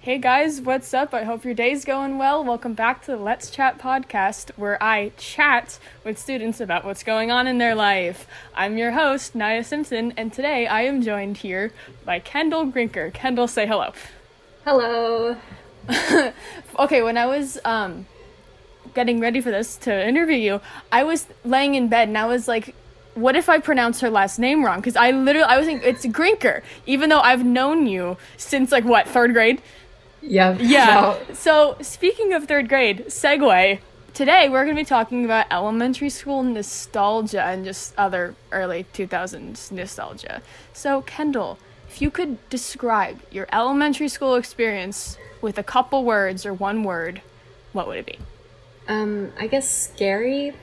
Hey guys, what's up? I hope your day's going well. Welcome back to the Let's Chat podcast, where I chat with students about what's going on in their life. I'm your host, Naya Simpson, and today I am joined here by Kendall Grinker. Kendall, say hello. Hello. okay, when I was um, getting ready for this to interview you, I was laying in bed and I was like, what if I pronounce her last name wrong? Because I literally, I was thinking it's Grinker, even though I've known you since like what, third grade? Yeah. Yeah. So, speaking of third grade, segue. Today, we're going to be talking about elementary school nostalgia and just other early 2000s nostalgia. So, Kendall, if you could describe your elementary school experience with a couple words or one word, what would it be? Um, I guess scary,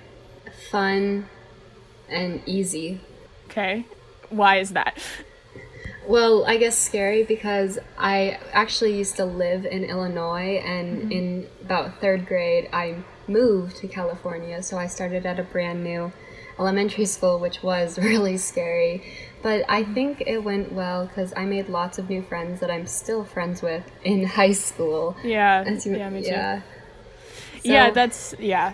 fun, and easy. Okay. Why is that? Well, I guess scary because I actually used to live in Illinois, and mm-hmm. in about third grade, I moved to California. So I started at a brand new elementary school, which was really scary. But I mm-hmm. think it went well because I made lots of new friends that I'm still friends with in high school. Yeah. You, yeah, me too. Yeah. So, yeah, that's yeah.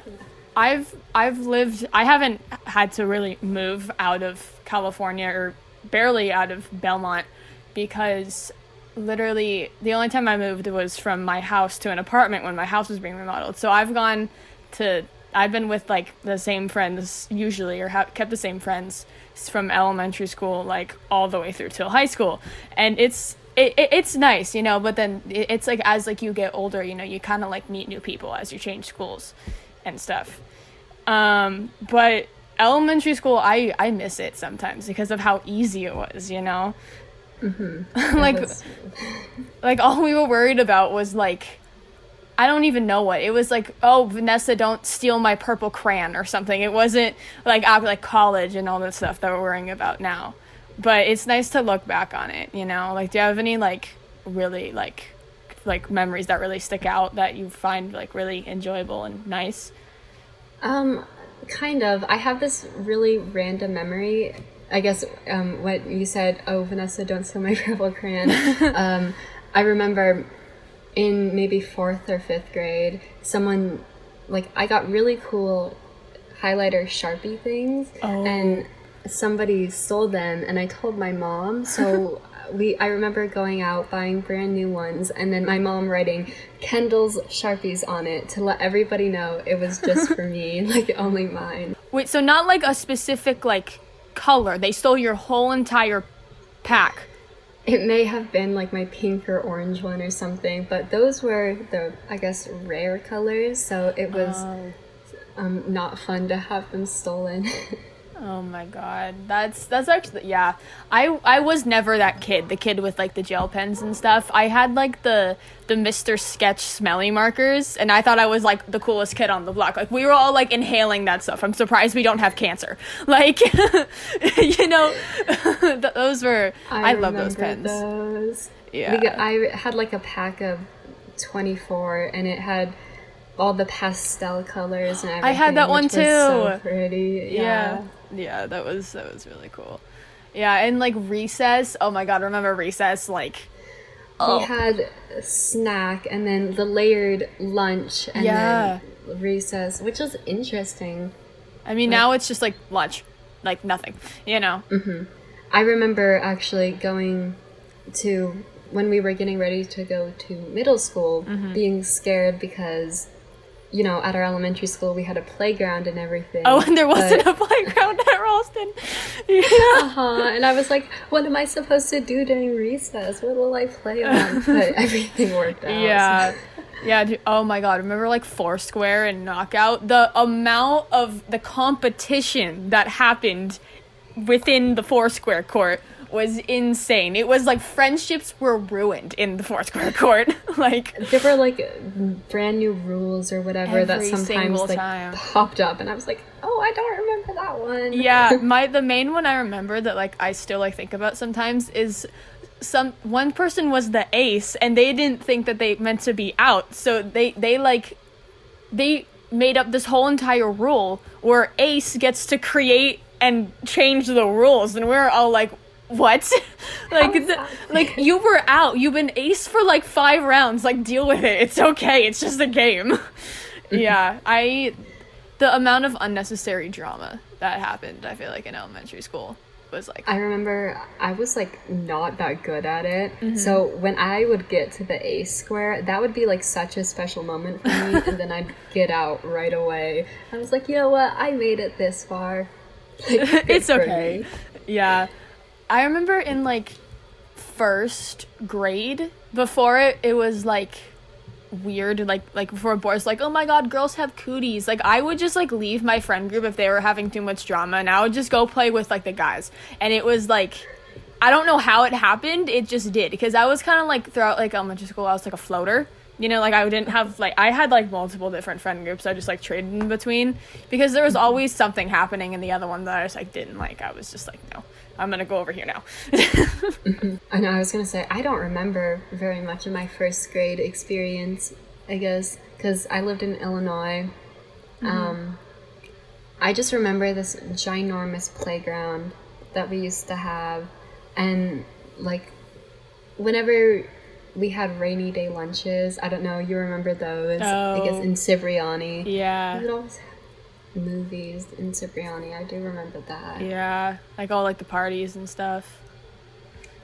I've I've lived I haven't had to really move out of California or barely out of Belmont because literally the only time I moved was from my house to an apartment when my house was being remodeled. So I've gone to I've been with like the same friends usually or have kept the same friends from elementary school like all the way through till high school. And it's it, it, it's nice, you know, but then it, it's like as like you get older, you know, you kind of like meet new people as you change schools and stuff. Um, but elementary school, I I miss it sometimes because of how easy it was, you know. Mm-hmm. like, was... like all we were worried about was like, I don't even know what it was like. Oh, Vanessa, don't steal my purple crayon or something. It wasn't like like college and all that stuff that we're worrying about now. But it's nice to look back on it, you know. Like, do you have any like really like like memories that really stick out that you find like really enjoyable and nice? Um, Kind of. I have this really random memory. I guess um, what you said, oh, Vanessa, don't steal my purple crayon. um, I remember in maybe fourth or fifth grade, someone, like, I got really cool highlighter Sharpie things. Oh. And somebody stole them, and I told my mom. So we I remember going out buying brand new ones and then my mom writing Kendall's Sharpies on it to let everybody know it was just for me, like only mine. Wait, so not like a specific like color. They stole your whole entire pack. It may have been like my pink or orange one or something, but those were the I guess rare colors, so it was oh. um, not fun to have them stolen. Oh my god. That's that's actually yeah. I I was never that kid, the kid with like the gel pens and stuff. I had like the the Mr. Sketch smelly markers and I thought I was like the coolest kid on the block. Like we were all like inhaling that stuff. I'm surprised we don't have cancer. Like you know those were I, I love those pens. Those. Yeah. I had like a pack of 24 and it had all the pastel colors and everything. I had that one too. So pretty. yeah. yeah yeah, that was that was really cool. Yeah, and like recess. Oh my god, remember recess? Like, oh. we had snack and then the layered lunch and yeah. then recess, which was interesting. I mean, like, now it's just like lunch, like nothing, you know. Mm-hmm. I remember actually going to when we were getting ready to go to middle school, mm-hmm. being scared because you know, at our elementary school, we had a playground and everything. Oh, and there wasn't a playground at Ralston. Yeah. Uh huh. And I was like, what am I supposed to do during recess? What will I play on? But everything worked out. Yeah. So. Yeah. Dude, oh my God. Remember like Foursquare and Knockout? The amount of the competition that happened within the Foursquare court was insane. It was like friendships were ruined in the Foursquare court. like there were like brand new rules or whatever that sometimes like time. popped up, and I was like, oh, I don't remember that one. yeah, my the main one I remember that like I still like think about sometimes is some one person was the ace, and they didn't think that they meant to be out, so they they like they made up this whole entire rule where ace gets to create and change the rules and we're all like what? like, the, like you were out. You've been ace for like five rounds. Like, deal with it. It's okay. It's just a game. yeah, I. The amount of unnecessary drama that happened, I feel like in elementary school was like. I remember I was like not that good at it. Mm-hmm. So when I would get to the A square, that would be like such a special moment for me. and then I'd get out right away. I was like, you know what? I made it this far. Like, it's okay. Yeah. I remember in like first grade, before it, it was like weird like like before boys like oh my god girls have cooties. Like i would just like leave my friend group if they were having too much drama and i would just go play with like the guys. And it was like i don't know how it happened it just did because i was kind of like throughout like elementary school i was like a floater you know like i didn't have like i had like multiple different friend groups i just like traded in between because there was always something happening in the other one that i just like didn't like i was just like no I'm gonna go over here now. mm-hmm. I know. I was gonna say I don't remember very much of my first grade experience. I guess because I lived in Illinois. Mm-hmm. Um, I just remember this ginormous playground that we used to have, and like whenever we had rainy day lunches. I don't know. You remember those? Oh, I guess oh. in Cipriani. Yeah. Always movies in Cipriani. I do remember that. Yeah, like all like the parties and stuff.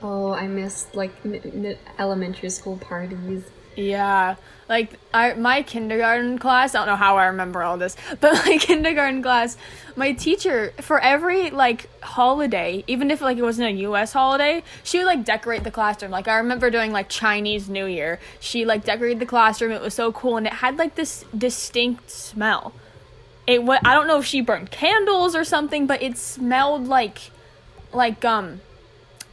Oh, I missed like m- m- elementary school parties. Yeah, like my kindergarten class. I don't know how I remember all this, but my kindergarten class, my teacher for every like holiday, even if like it wasn't a U.S. holiday, she would like decorate the classroom. Like I remember doing like Chinese New Year, she like decorated the classroom. It was so cool, and it had like this distinct smell it what I don't know if she burned candles or something, but it smelled like like um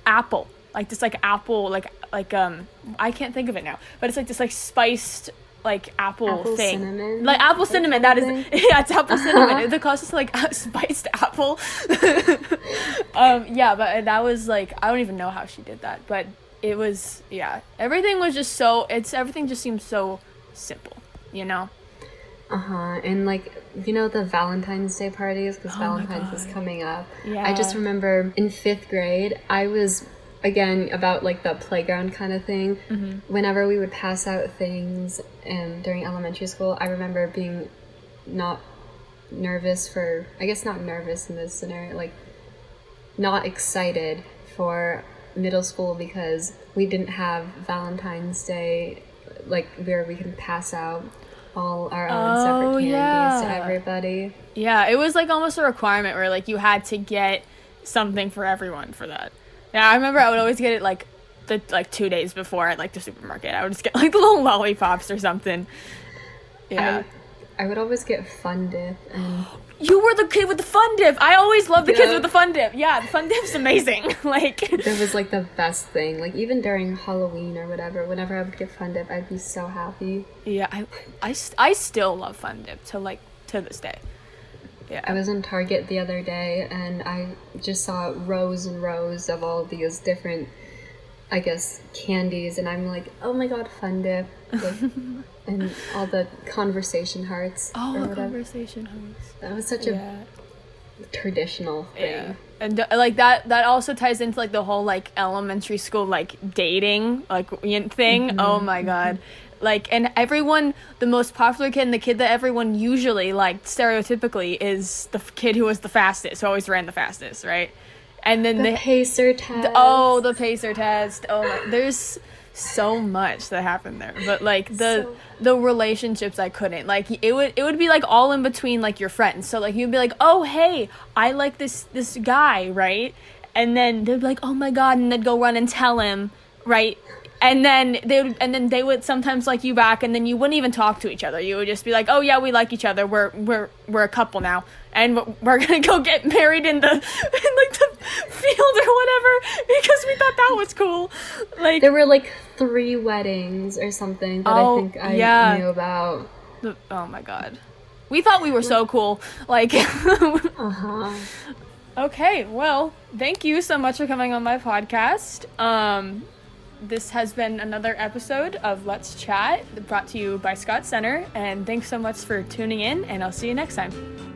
apple. Like this like apple like like um I can't think of it now. But it's like this like spiced like apple, apple thing. Cinnamon, like apple cinnamon, that is yeah, it's apple cinnamon. the closest to like spiced apple. um yeah, but that was like I don't even know how she did that, but it was yeah. Everything was just so it's everything just seems so simple, you know? Uh huh. And like you know the Valentine's Day parties because oh Valentine's is coming up. Yeah. I just remember in fifth grade I was again about like the playground kind of thing. Mm-hmm. Whenever we would pass out things and during elementary school, I remember being not nervous for I guess not nervous in this scenario like not excited for middle school because we didn't have Valentine's Day like where we can pass out all our own oh, separate candies yeah. to everybody. Yeah, it was like almost a requirement where like you had to get something for everyone for that. Yeah, I remember I would always get it like the like two days before at like the supermarket. I would just get like the little lollipops or something. Yeah. I, I would always get fun dip and You were the kid with the fun dip. I always loved the yeah. kids with the fun dip. Yeah, the fun dip's amazing. like it was like the best thing. Like even during Halloween or whatever, whenever I would get fun dip, I'd be so happy. Yeah, I, I, I still love fun dip to like to this day. Yeah. I was in Target the other day and I just saw rows and rows of all these different I guess candies and I'm like, "Oh my god, fun dip." Like, and all the conversation hearts. Oh, the conversation hearts. That was such yeah. Traditional thing. Yeah. And like that that also ties into like the whole like elementary school like dating like thing. Mm-hmm. Oh my mm-hmm. god. Like and everyone the most popular kid and the kid that everyone usually like stereotypically is the kid who was the fastest, who always ran the fastest, right? And then the, the pacer test. The, oh, the pacer test. Oh my there's so much that happened there. But like the so. the relationships i couldn't. Like it would it would be like all in between like your friends. So like you'd be like oh hey i like this this guy right? And then they'd be like oh my god and they'd go run and tell him right? And then they would and then they would sometimes like you back and then you wouldn't even talk to each other. You would just be like oh yeah we like each other. We're we're we're a couple now and we're gonna go get married in the in like the field or whatever because we thought that was cool like there were like three weddings or something that oh, i think i yeah. knew about the, oh my god we thought we were so cool like uh-huh okay well thank you so much for coming on my podcast um this has been another episode of Let's Chat brought to you by Scott Center. And thanks so much for tuning in, and I'll see you next time.